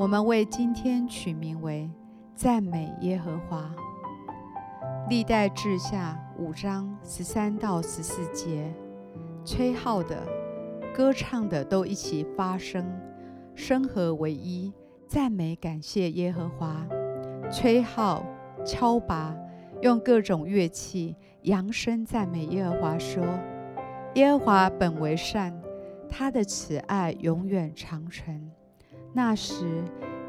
我们为今天取名为“赞美耶和华”。历代志下五章十三到十四节，吹号的、歌唱的都一起发声，声和为一，赞美感谢耶和华。吹号、敲拔，用各种乐器扬声赞美耶和华，说：“耶和华本为善，他的慈爱永远长存。”那时，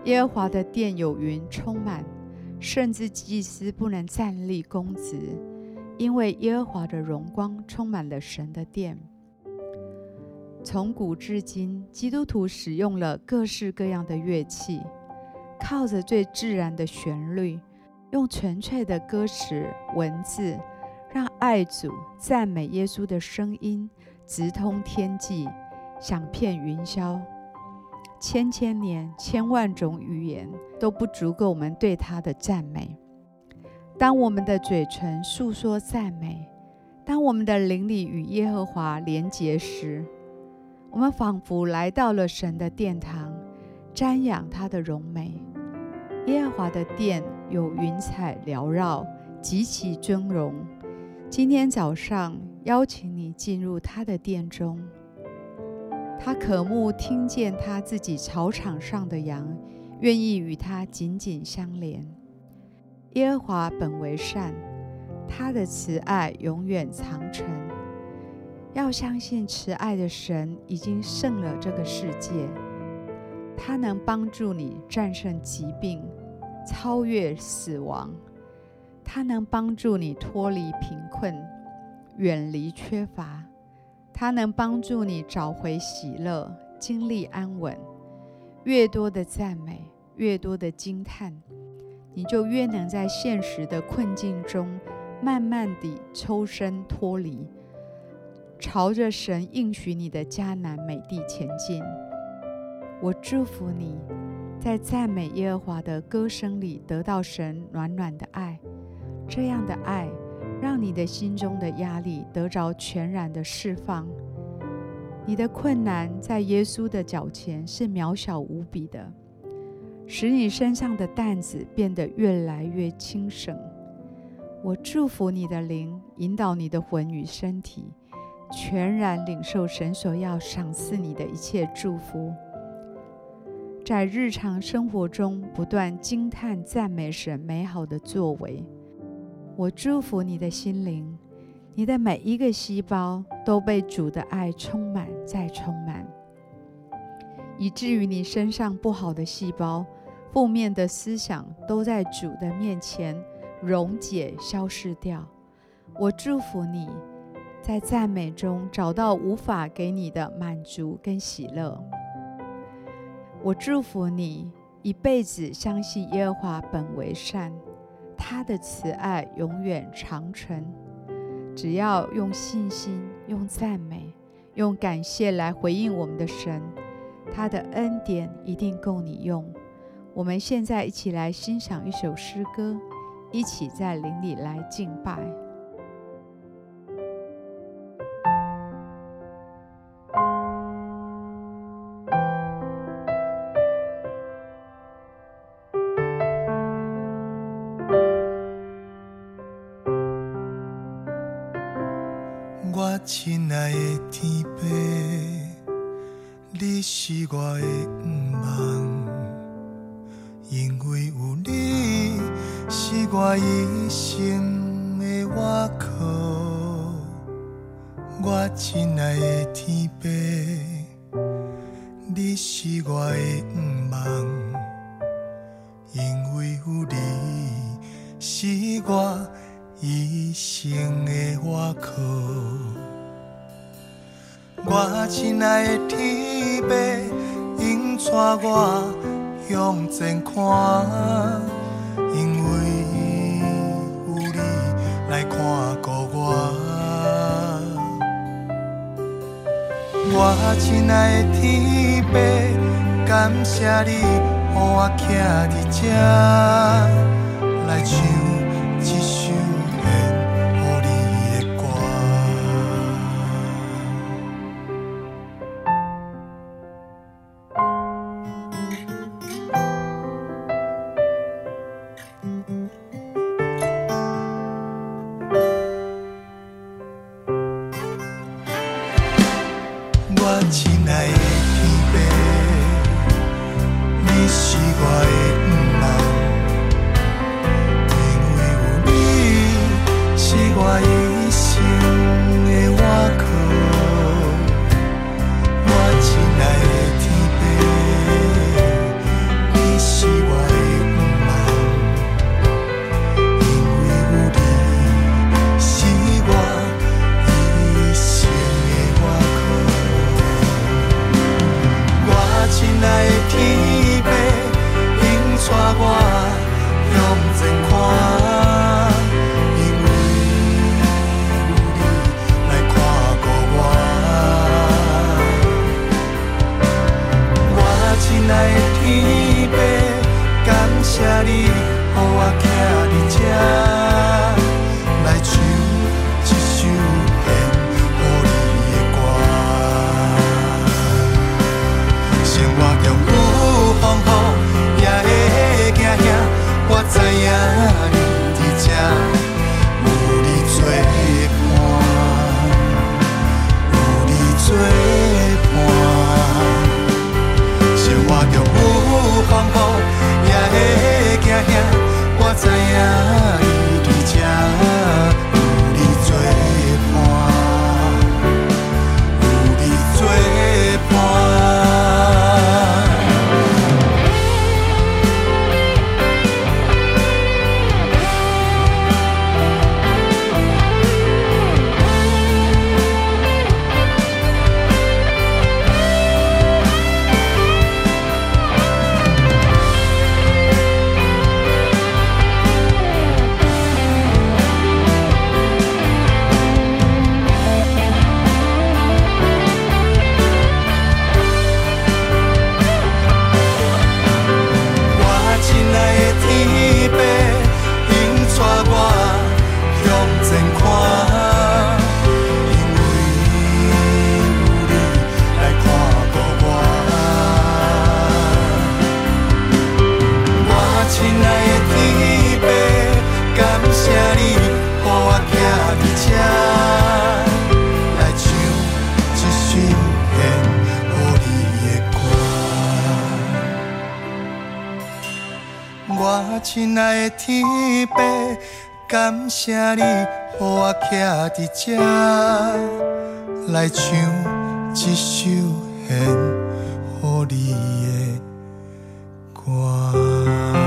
耶和华的殿有云充满，甚至祭司不能站立供职，因为耶和华的荣光充满了神的殿。从古至今，基督徒使用了各式各样的乐器，靠着最自然的旋律，用纯粹的歌词文字，让爱主、赞美耶稣的声音直通天际，响遍云霄。千千年、千万种语言都不足够我们对他的赞美。当我们的嘴唇诉说赞美，当我们的灵里与耶和华连结时，我们仿佛来到了神的殿堂，瞻仰他的荣美。耶和华的殿有云彩缭绕，极其尊荣。今天早上邀请你进入他的殿中。他渴慕听见他自己草场上的羊，愿意与他紧紧相连。耶和华本为善，他的慈爱永远长存。要相信慈爱的神已经胜了这个世界，他能帮助你战胜疾病，超越死亡。他能帮助你脱离贫困，远离缺乏。它能帮助你找回喜乐，经历安稳。越多的赞美，越多的惊叹，你就越能在现实的困境中，慢慢地抽身脱离，朝着神应许你的迦南美地前进。我祝福你，在赞美耶和华的歌声里，得到神暖暖的爱。这样的爱。让你的心中的压力得着全然的释放，你的困难在耶稣的脚前是渺小无比的，使你身上的担子变得越来越轻省。我祝福你的灵，引导你的魂与身体，全然领受神所要赏赐你的一切祝福，在日常生活中不断惊叹赞美神美好的作为。我祝福你的心灵，你的每一个细胞都被主的爱充满再充满，以至于你身上不好的细胞、负面的思想都在主的面前溶解、消失掉。我祝福你在赞美中找到无法给你的满足跟喜乐。我祝福你一辈子相信耶和华本为善。他的慈爱永远长存。只要用信心、用赞美、用感谢来回应我们的神，他的恩典一定够你用。我们现在一起来欣赏一首诗歌，一起在林里来敬拜。我亲爱的天父，你是我的盼望，因为有你是我一生的依靠。我亲爱的天父，你是我的盼望，因为有你是我一生的依靠。我亲爱的天父，引带我向前看，因为有你来看顾我。我亲爱的天父，感谢你，予我徛伫这来唱一首。我亲爱的天父，你是我的。感谢你，予我徛伫这。看，因为有你来看顾我。我亲爱的，感谢你我，来唱一首献你的歌。我亲爱的天父。感谢你，予我徛伫这，来唱一首献予你的歌。